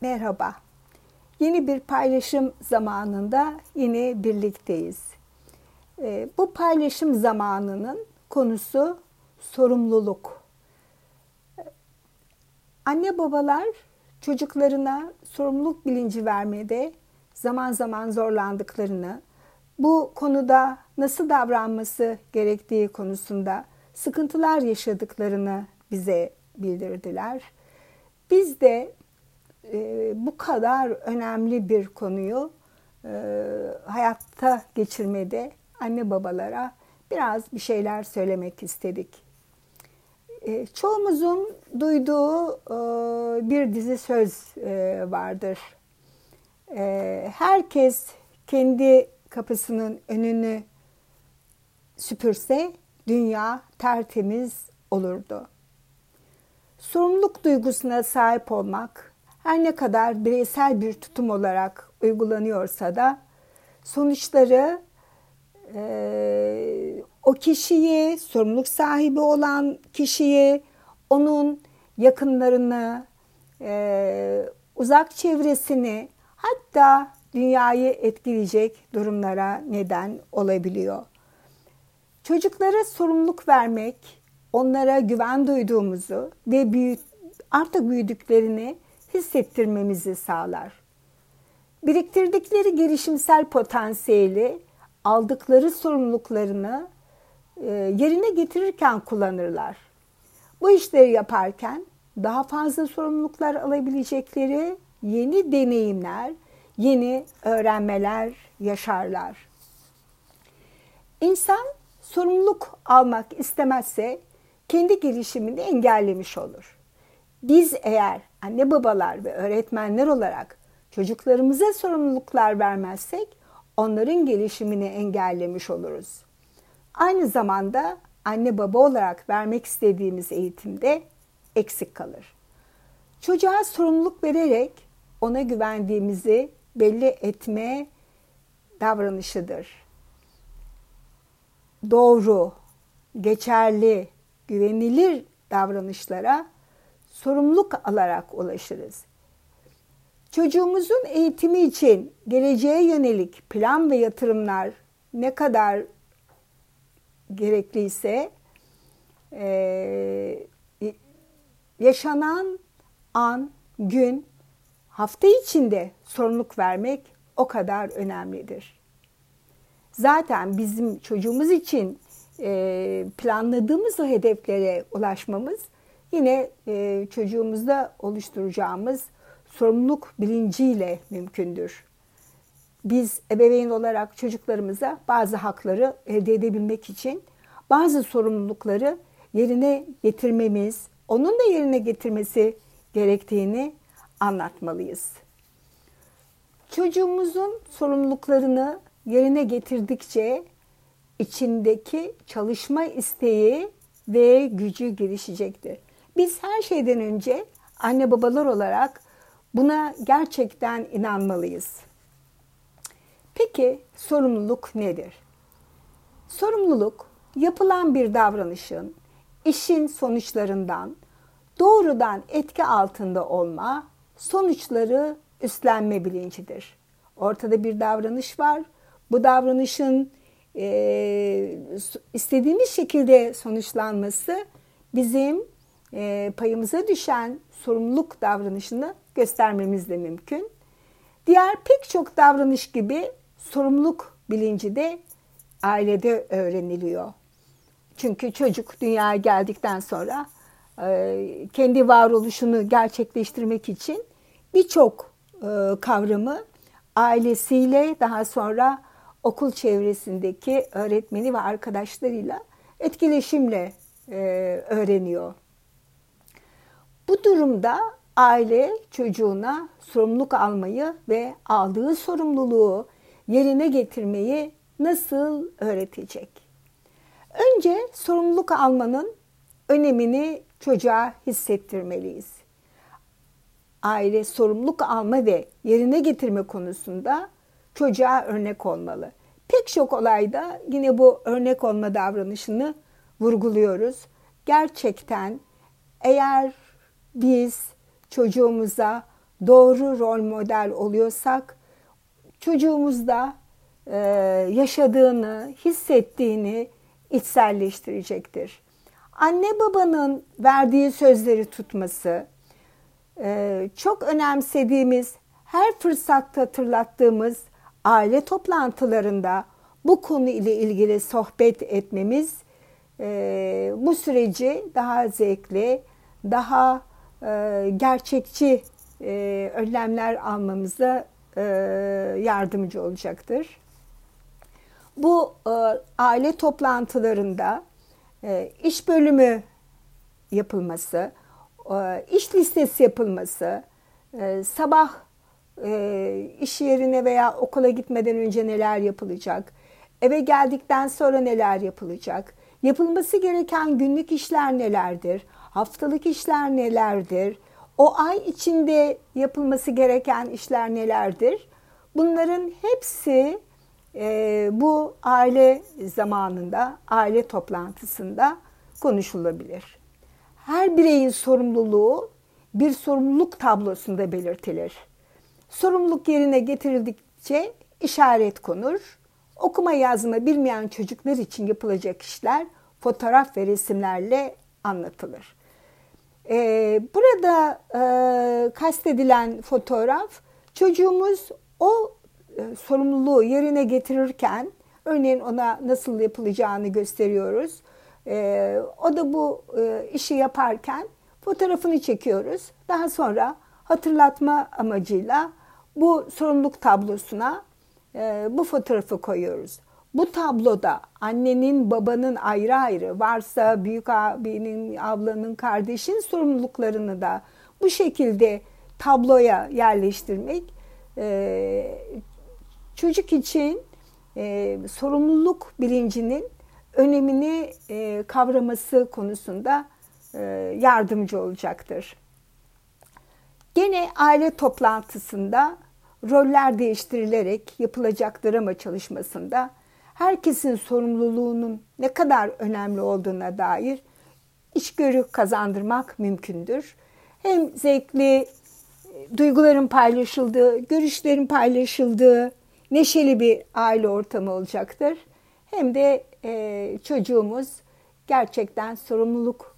Merhaba. Yeni bir paylaşım zamanında yine birlikteyiz. Ee, bu paylaşım zamanının konusu sorumluluk. Anne babalar çocuklarına sorumluluk bilinci vermede zaman zaman zorlandıklarını, bu konuda nasıl davranması gerektiği konusunda sıkıntılar yaşadıklarını bize bildirdiler. Biz de e, bu kadar önemli bir konuyu e, hayatta geçirmede anne babalara biraz bir şeyler söylemek istedik. E, çoğumuzun duyduğu e, bir dizi söz e, vardır. E, herkes kendi kapısının önünü süpürse dünya tertemiz olurdu. Sorumluluk duygusuna sahip olmak her ne kadar bireysel bir tutum olarak uygulanıyorsa da sonuçları e, o kişiyi, sorumluluk sahibi olan kişiyi, onun yakınlarını, e, uzak çevresini hatta dünyayı etkileyecek durumlara neden olabiliyor. Çocuklara sorumluluk vermek, onlara güven duyduğumuzu ve büyüt, artık büyüdüklerini hissettirmemizi sağlar. Biriktirdikleri gelişimsel potansiyeli aldıkları sorumluluklarını e, yerine getirirken kullanırlar. Bu işleri yaparken daha fazla sorumluluklar alabilecekleri yeni deneyimler, yeni öğrenmeler yaşarlar. İnsan sorumluluk almak istemezse kendi gelişimini engellemiş olur. Biz eğer anne babalar ve öğretmenler olarak çocuklarımıza sorumluluklar vermezsek onların gelişimini engellemiş oluruz. Aynı zamanda anne baba olarak vermek istediğimiz eğitimde eksik kalır. Çocuğa sorumluluk vererek ona güvendiğimizi belli etme davranışıdır. Doğru, geçerli, güvenilir davranışlara sorumluluk alarak ulaşırız. Çocuğumuzun eğitimi için geleceğe yönelik plan ve yatırımlar ne kadar gerekliyse e, yaşanan an, gün, hafta içinde sorumluluk vermek o kadar önemlidir. Zaten bizim çocuğumuz için e, planladığımız o hedeflere ulaşmamız yine e, çocuğumuzda oluşturacağımız sorumluluk bilinciyle mümkündür. Biz ebeveyn olarak çocuklarımıza bazı hakları elde edebilmek için bazı sorumlulukları yerine getirmemiz, onun da yerine getirmesi gerektiğini anlatmalıyız. Çocuğumuzun sorumluluklarını yerine getirdikçe içindeki çalışma isteği ve gücü gelişecektir. Biz her şeyden önce anne babalar olarak buna gerçekten inanmalıyız. Peki sorumluluk nedir? Sorumluluk yapılan bir davranışın işin sonuçlarından doğrudan etki altında olma, sonuçları üstlenme bilincidir. Ortada bir davranış var. Bu davranışın e, istediğimiz şekilde sonuçlanması bizim e, payımıza düşen sorumluluk davranışını göstermemiz de mümkün. Diğer pek çok davranış gibi sorumluluk bilinci de ailede öğreniliyor. Çünkü çocuk dünyaya geldikten sonra e, kendi varoluşunu gerçekleştirmek için birçok e, kavramı ailesiyle daha sonra okul çevresindeki öğretmeni ve arkadaşlarıyla etkileşimle e, öğreniyor. Bu durumda aile çocuğuna sorumluluk almayı ve aldığı sorumluluğu yerine getirmeyi nasıl öğretecek? Önce sorumluluk almanın önemini çocuğa hissettirmeliyiz. Aile sorumluluk alma ve yerine getirme konusunda çocuğa örnek olmalı. Pek çok olayda yine bu örnek olma davranışını vurguluyoruz. Gerçekten eğer biz çocuğumuza doğru rol model oluyorsak çocuğumuzda e, yaşadığını, hissettiğini içselleştirecektir. Anne babanın verdiği sözleri tutması, e, çok önemsediğimiz, her fırsatta hatırlattığımız aile toplantılarında bu konu ile ilgili sohbet etmemiz e, bu süreci daha zevkli, daha gerçekçi e, önlemler almamıza e, yardımcı olacaktır. Bu e, aile toplantılarında e, iş bölümü yapılması, e, iş listesi yapılması, e, sabah e, iş yerine veya okula gitmeden önce neler yapılacak, eve geldikten sonra neler yapılacak, yapılması gereken günlük işler nelerdir, haftalık işler nelerdir, o ay içinde yapılması gereken işler nelerdir? Bunların hepsi e, bu aile zamanında, aile toplantısında konuşulabilir. Her bireyin sorumluluğu bir sorumluluk tablosunda belirtilir. Sorumluluk yerine getirildikçe işaret konur. Okuma yazma bilmeyen çocuklar için yapılacak işler fotoğraf ve resimlerle anlatılır. Ee, burada e, kastedilen fotoğraf çocuğumuz o e, sorumluluğu yerine getirirken örneğin ona nasıl yapılacağını gösteriyoruz. E, o da bu e, işi yaparken fotoğrafını çekiyoruz. Daha sonra hatırlatma amacıyla bu sorumluluk tablosuna e, bu fotoğrafı koyuyoruz. Bu tabloda annenin, babanın ayrı ayrı varsa büyük abinin, ablanın, kardeşin sorumluluklarını da bu şekilde tabloya yerleştirmek e, çocuk için e, sorumluluk bilincinin önemini e, kavraması konusunda yardımcı olacaktır. Gene aile toplantısında roller değiştirilerek yapılacak drama çalışmasında herkesin sorumluluğunun ne kadar önemli olduğuna dair içgörü kazandırmak mümkündür. Hem zevkli duyguların paylaşıldığı, görüşlerin paylaşıldığı neşeli bir aile ortamı olacaktır. Hem de e, çocuğumuz gerçekten sorumluluk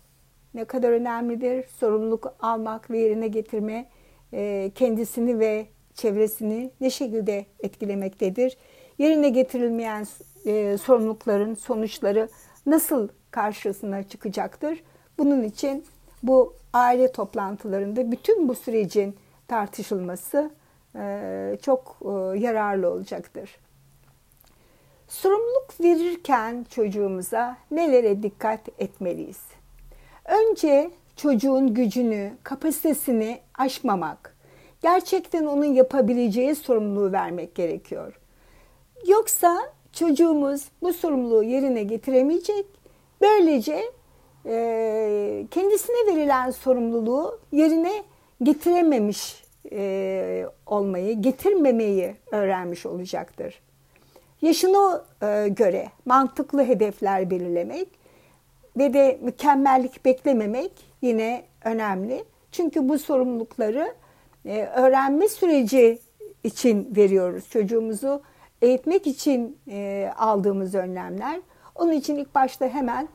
ne kadar önemlidir. Sorumluluk almak ve yerine getirme e, kendisini ve çevresini ne şekilde etkilemektedir. Yerine getirilmeyen e, sorumlulukların sonuçları nasıl karşısına çıkacaktır? Bunun için bu aile toplantılarında bütün bu sürecin tartışılması e, çok e, yararlı olacaktır. Sorumluluk verirken çocuğumuza nelere dikkat etmeliyiz? Önce çocuğun gücünü, kapasitesini aşmamak, gerçekten onun yapabileceği sorumluluğu vermek gerekiyor. Yoksa çocuğumuz bu sorumluluğu yerine getiremeyecek. Böylece e, kendisine verilen sorumluluğu yerine getirememiş e, olmayı, getirmemeyi öğrenmiş olacaktır. Yaşına e, göre mantıklı hedefler belirlemek ve de mükemmellik beklememek yine önemli. Çünkü bu sorumlulukları e, öğrenme süreci için veriyoruz. Çocuğumuzu eğitmek için e, aldığımız önlemler. Onun için ilk başta hemen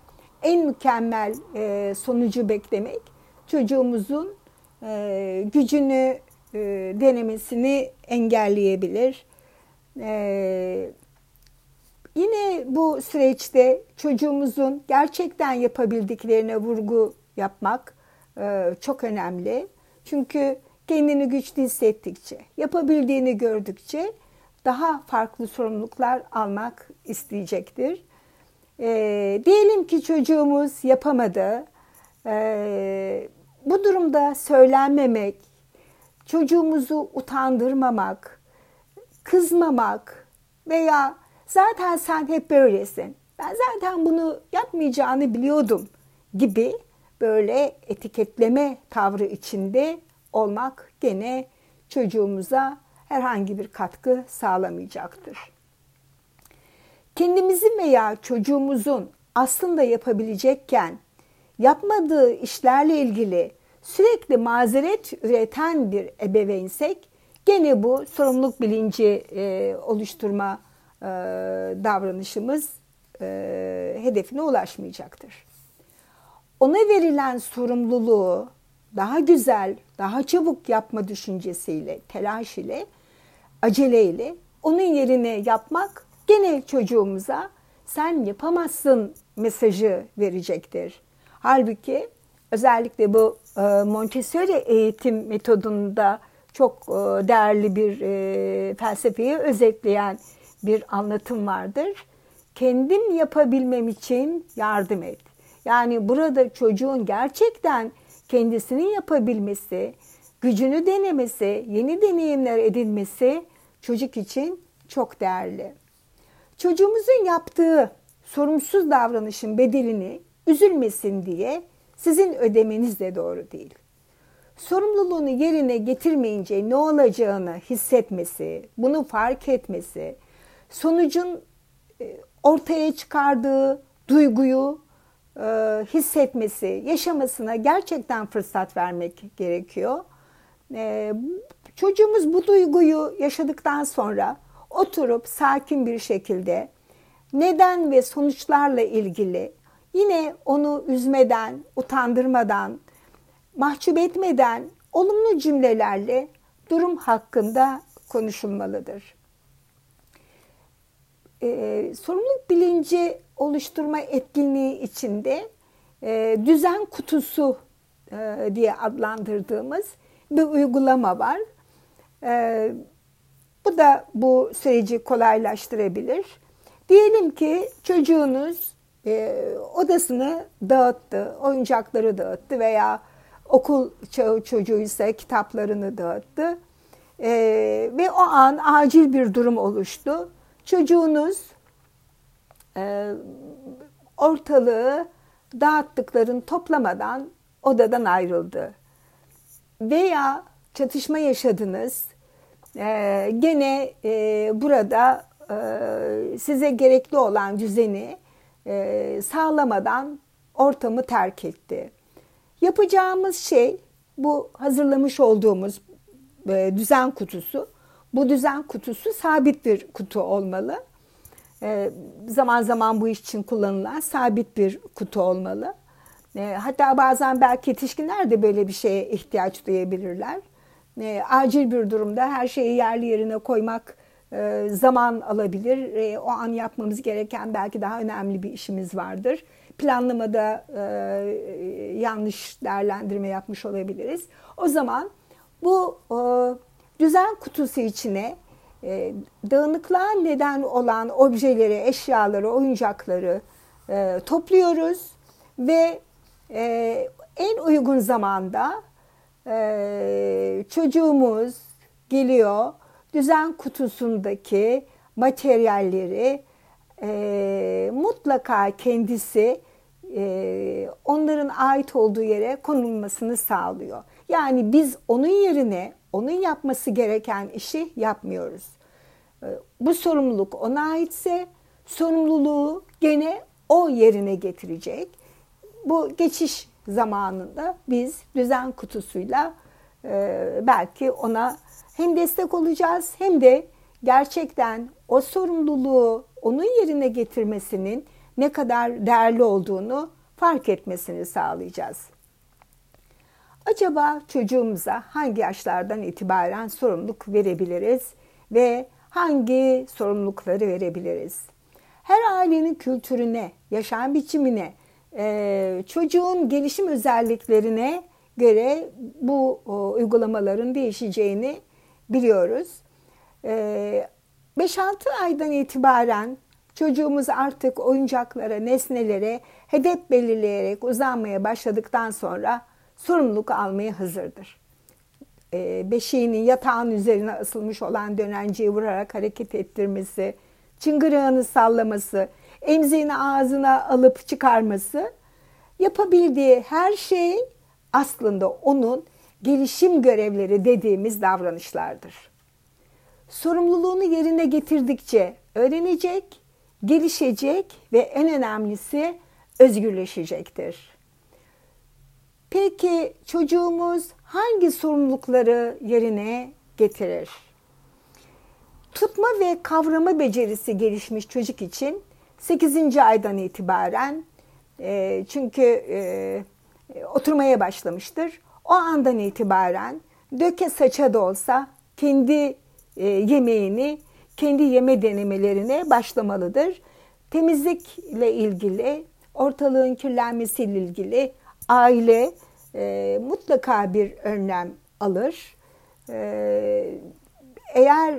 en mükemmel e, sonucu beklemek çocuğumuzun e, gücünü e, denemesini engelleyebilir. E, yine bu süreçte çocuğumuzun gerçekten yapabildiklerine vurgu yapmak e, çok önemli. Çünkü kendini güçlü hissettikçe, yapabildiğini gördükçe daha farklı sorumluluklar almak isteyecektir. E, diyelim ki çocuğumuz yapamadı. E, bu durumda söylenmemek, çocuğumuzu utandırmamak, kızmamak veya zaten sen hep böylesin. Ben zaten bunu yapmayacağını biliyordum gibi böyle etiketleme tavrı içinde olmak gene çocuğumuza herhangi bir katkı sağlamayacaktır. Kendimizin veya çocuğumuzun aslında yapabilecekken yapmadığı işlerle ilgili sürekli mazeret üreten bir ebeveynsek gene bu sorumluluk bilinci e, oluşturma e, davranışımız e, hedefine ulaşmayacaktır. Ona verilen sorumluluğu daha güzel, daha çabuk yapma düşüncesiyle, telaş ile, aceleyle onun yerine yapmak gene çocuğumuza sen yapamazsın mesajı verecektir. Halbuki özellikle bu e, Montessori eğitim metodunda çok e, değerli bir e, felsefeyi özetleyen bir anlatım vardır. Kendim yapabilmem için yardım et. Yani burada çocuğun gerçekten kendisini yapabilmesi, gücünü denemesi, yeni deneyimler edinmesi çocuk için çok değerli. Çocuğumuzun yaptığı sorumsuz davranışın bedelini üzülmesin diye sizin ödemeniz de doğru değil. Sorumluluğunu yerine getirmeyince ne olacağını hissetmesi, bunu fark etmesi, sonucun e, ortaya çıkardığı duyguyu e, hissetmesi, yaşamasına gerçekten fırsat vermek gerekiyor. E, çocuğumuz bu duyguyu yaşadıktan sonra oturup sakin bir şekilde neden ve sonuçlarla ilgili yine onu üzmeden, utandırmadan, mahcup etmeden olumlu cümlelerle durum hakkında konuşulmalıdır. Ee, sorumluluk bilinci oluşturma etkinliği içinde e, düzen kutusu e, diye adlandırdığımız bir uygulama var. E, bu da bu süreci kolaylaştırabilir. Diyelim ki çocuğunuz e, odasını dağıttı, oyuncakları dağıttı veya okul çağı çocuğuysa kitaplarını dağıttı. E, ve o an acil bir durum oluştu. Çocuğunuz e, ortalığı dağıttıklarını toplamadan odadan ayrıldı. Veya çatışma yaşadınız. E, gene e, burada e, size gerekli olan düzeni e, sağlamadan ortamı terk etti. Yapacağımız şey bu hazırlamış olduğumuz e, düzen kutusu. Bu düzen kutusu sabit bir kutu olmalı. E, zaman zaman bu iş için kullanılan sabit bir kutu olmalı. Hatta bazen belki yetişkinler de böyle bir şeye ihtiyaç duyabilirler. Acil bir durumda her şeyi yerli yerine koymak e, zaman alabilir. E, o an yapmamız gereken belki daha önemli bir işimiz vardır. Planlamada e, yanlış değerlendirme yapmış olabiliriz. O zaman bu düzen kutusu içine dağınıklığa neden olan objeleri, eşyaları, oyuncakları topluyoruz ve en uygun zamanda çocuğumuz geliyor düzen kutusundaki materyalleri e, mutlaka kendisi e, onların ait olduğu yere konulmasını sağlıyor. Yani biz onun yerine onun yapması gereken işi yapmıyoruz. E, bu sorumluluk ona aitse sorumluluğu gene o yerine getirecek. Bu geçiş zamanında biz düzen kutusuyla e, belki ona hem destek olacağız hem de gerçekten o sorumluluğu onun yerine getirmesinin ne kadar değerli olduğunu fark etmesini sağlayacağız. Acaba çocuğumuza hangi yaşlardan itibaren sorumluluk verebiliriz ve hangi sorumlulukları verebiliriz? Her ailenin kültürüne, yaşam biçimine, çocuğun gelişim özelliklerine göre bu uygulamaların değişeceğini biliyoruz. 5-6 ee, aydan itibaren çocuğumuz artık oyuncaklara, nesnelere hedef belirleyerek uzanmaya başladıktan sonra sorumluluk almaya hazırdır. Ee, beşiğinin yatağın üzerine asılmış olan dönenciyi vurarak hareket ettirmesi, çıngırağını sallaması, emziğini ağzına alıp çıkarması, yapabildiği her şey aslında onun gelişim görevleri dediğimiz davranışlardır. Sorumluluğunu yerine getirdikçe öğrenecek, gelişecek ve en önemlisi özgürleşecektir. Peki çocuğumuz hangi sorumlulukları yerine getirir? Tutma ve kavrama becerisi gelişmiş çocuk için 8. aydan itibaren e, çünkü e, oturmaya başlamıştır. O andan itibaren döke saça da olsa kendi e, yemeğini, kendi yeme denemelerine başlamalıdır. Temizlikle ilgili, ortalığın kirlenmesiyle ilgili aile e, mutlaka bir önlem alır. E, eğer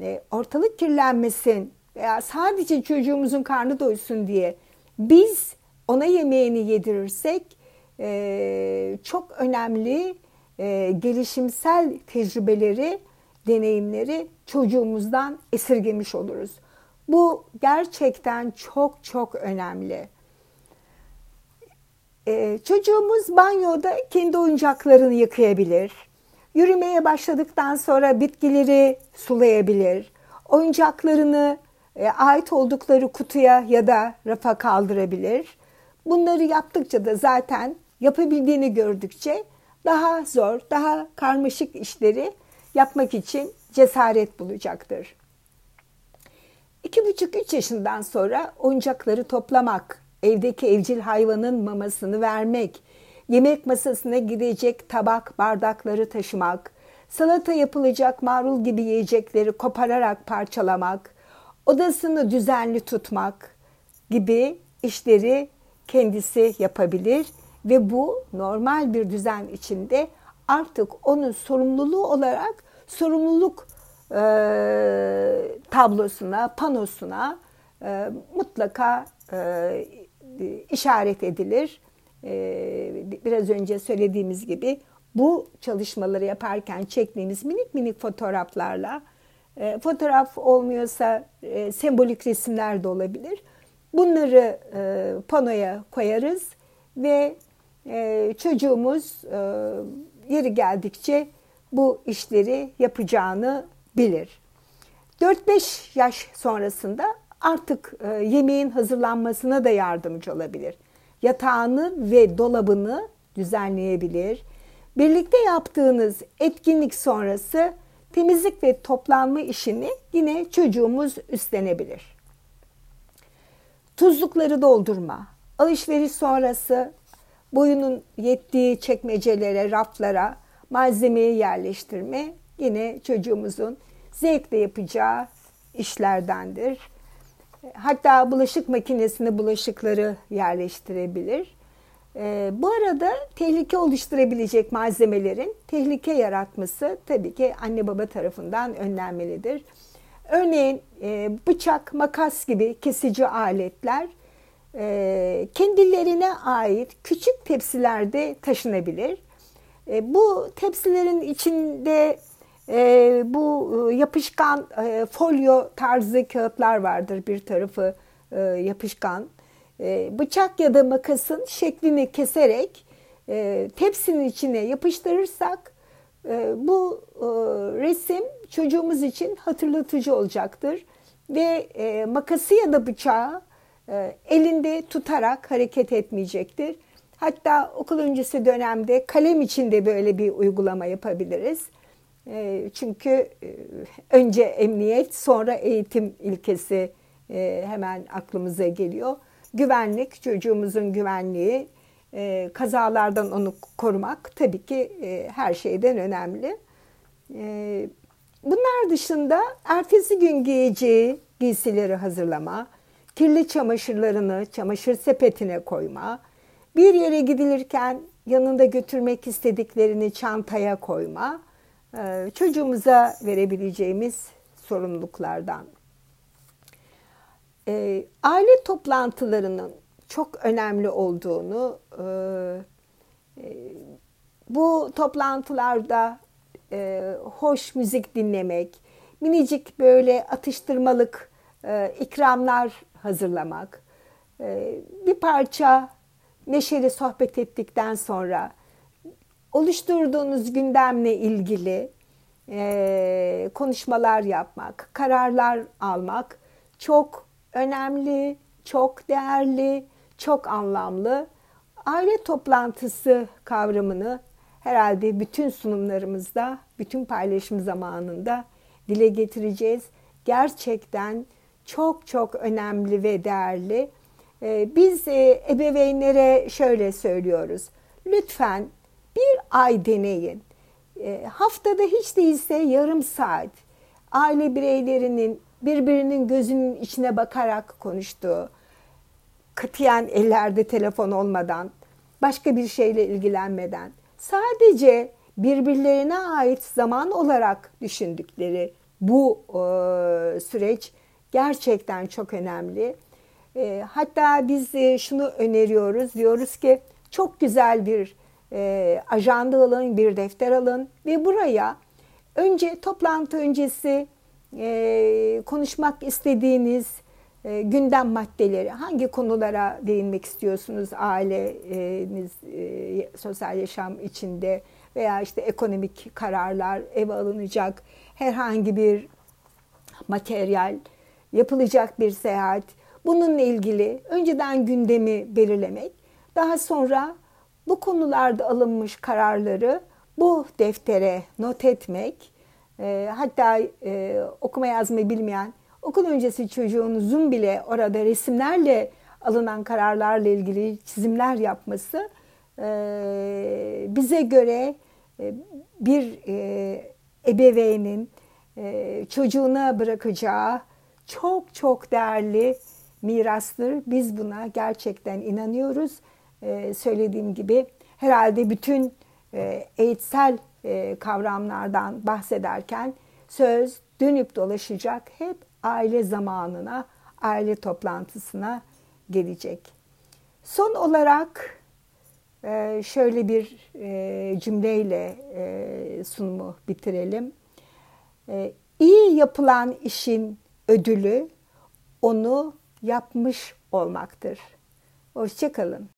e, ortalık kirlenmesin veya sadece çocuğumuzun karnı doysun diye biz ona yemeğini yedirirsek e, çok önemli e, gelişimsel tecrübeleri, deneyimleri çocuğumuzdan esirgemiş oluruz. Bu gerçekten çok çok önemli. Ee, çocuğumuz banyoda kendi oyuncaklarını yıkayabilir. Yürümeye başladıktan sonra bitkileri sulayabilir. Oyuncaklarını e, ait oldukları kutuya ya da rafa kaldırabilir. Bunları yaptıkça da zaten yapabildiğini gördükçe daha zor, daha karmaşık işleri yapmak için cesaret bulacaktır. İki buçuk üç yaşından sonra oyuncakları toplamak, evdeki evcil hayvanın mamasını vermek, yemek masasına gidecek tabak, bardakları taşımak, salata yapılacak marul gibi yiyecekleri kopararak parçalamak, odasını düzenli tutmak gibi işleri kendisi yapabilir ve bu normal bir düzen içinde artık onun sorumluluğu olarak sorumluluk e, tablosuna, panosuna e, mutlaka e, işaret edilir. E, biraz önce söylediğimiz gibi bu çalışmaları yaparken çektiğimiz minik minik fotoğraflarla e, fotoğraf olmuyorsa e, sembolik resimler de olabilir. Bunları e, panoya koyarız ve e, çocuğumuz e, yeri geldikçe bu işleri yapacağını bilir. 4-5 yaş sonrasında artık e, yemeğin hazırlanmasına da yardımcı olabilir. Yatağını ve dolabını düzenleyebilir. Birlikte yaptığınız etkinlik sonrası temizlik ve toplanma işini yine çocuğumuz üstlenebilir. Tuzlukları doldurma, alışveriş sonrası boyunun yettiği çekmecelere, raflara malzemeyi yerleştirme yine çocuğumuzun zevkle yapacağı işlerdendir. Hatta bulaşık makinesine bulaşıkları yerleştirebilir. Ee, bu arada tehlike oluşturabilecek malzemelerin tehlike yaratması tabii ki anne baba tarafından önlenmelidir. Örneğin e, bıçak, makas gibi kesici aletler e, kendilerine ait küçük tepsilerde taşınabilir. E, bu tepsilerin içinde e, bu e, yapışkan e, folyo tarzı kağıtlar vardır. Bir tarafı e, yapışkan. E, bıçak ya da makasın şeklini keserek e, tepsinin içine yapıştırırsak e, bu e, resim çocuğumuz için hatırlatıcı olacaktır. Ve makası ya da bıçağı elinde tutarak hareket etmeyecektir. Hatta okul öncesi dönemde kalem içinde böyle bir uygulama yapabiliriz. Çünkü önce emniyet sonra eğitim ilkesi hemen aklımıza geliyor. Güvenlik, çocuğumuzun güvenliği, kazalardan onu korumak tabii ki her şeyden önemli. Bunlar dışında ertesi gün giyeceği giysileri hazırlama, kirli çamaşırlarını çamaşır sepetine koyma, bir yere gidilirken yanında götürmek istediklerini çantaya koyma, e, çocuğumuza verebileceğimiz sorumluluklardan. E, aile toplantılarının çok önemli olduğunu, e, bu toplantılarda hoş müzik dinlemek, minicik böyle atıştırmalık ikramlar hazırlamak, bir parça neşeli sohbet ettikten sonra oluşturduğunuz gündemle ilgili e, konuşmalar yapmak, kararlar almak çok önemli, çok değerli, çok anlamlı. aile toplantısı kavramını herhalde bütün sunumlarımızda, bütün paylaşım zamanında dile getireceğiz. Gerçekten çok çok önemli ve değerli. Ee, biz e, ebeveynlere şöyle söylüyoruz. Lütfen bir ay deneyin. Ee, haftada hiç değilse yarım saat aile bireylerinin birbirinin gözünün içine bakarak konuştuğu, katiyen ellerde telefon olmadan, başka bir şeyle ilgilenmeden, sadece birbirlerine ait zaman olarak düşündükleri bu e, süreç gerçekten çok önemli. E, hatta biz e, şunu öneriyoruz, diyoruz ki çok güzel bir e, ajanda alın, bir defter alın ve buraya önce toplantı öncesi e, konuşmak istediğiniz e, gündem maddeleri, hangi konulara değinmek istiyorsunuz? Aileniz, e, sosyal yaşam içinde veya işte ekonomik kararlar, ev alınacak herhangi bir materyal, yapılacak bir seyahat, bununla ilgili önceden gündemi belirlemek, daha sonra bu konularda alınmış kararları bu deftere not etmek, e, hatta e, okuma yazmayı bilmeyen okul öncesi çocuğunuzun bile orada resimlerle alınan kararlarla ilgili çizimler yapması e, bize göre e, bir e, ebeveynin e, çocuğuna bırakacağı çok çok değerli mirastır. Biz buna gerçekten inanıyoruz. E, söylediğim gibi herhalde bütün e, eğitsel e, kavramlardan bahsederken söz dönüp dolaşacak hep aile zamanına, aile toplantısına gelecek. Son olarak e, şöyle bir e, cümleyle e, sunumu bitirelim. İyi yapılan işin ödülü onu yapmış olmaktır. Hoşçakalın.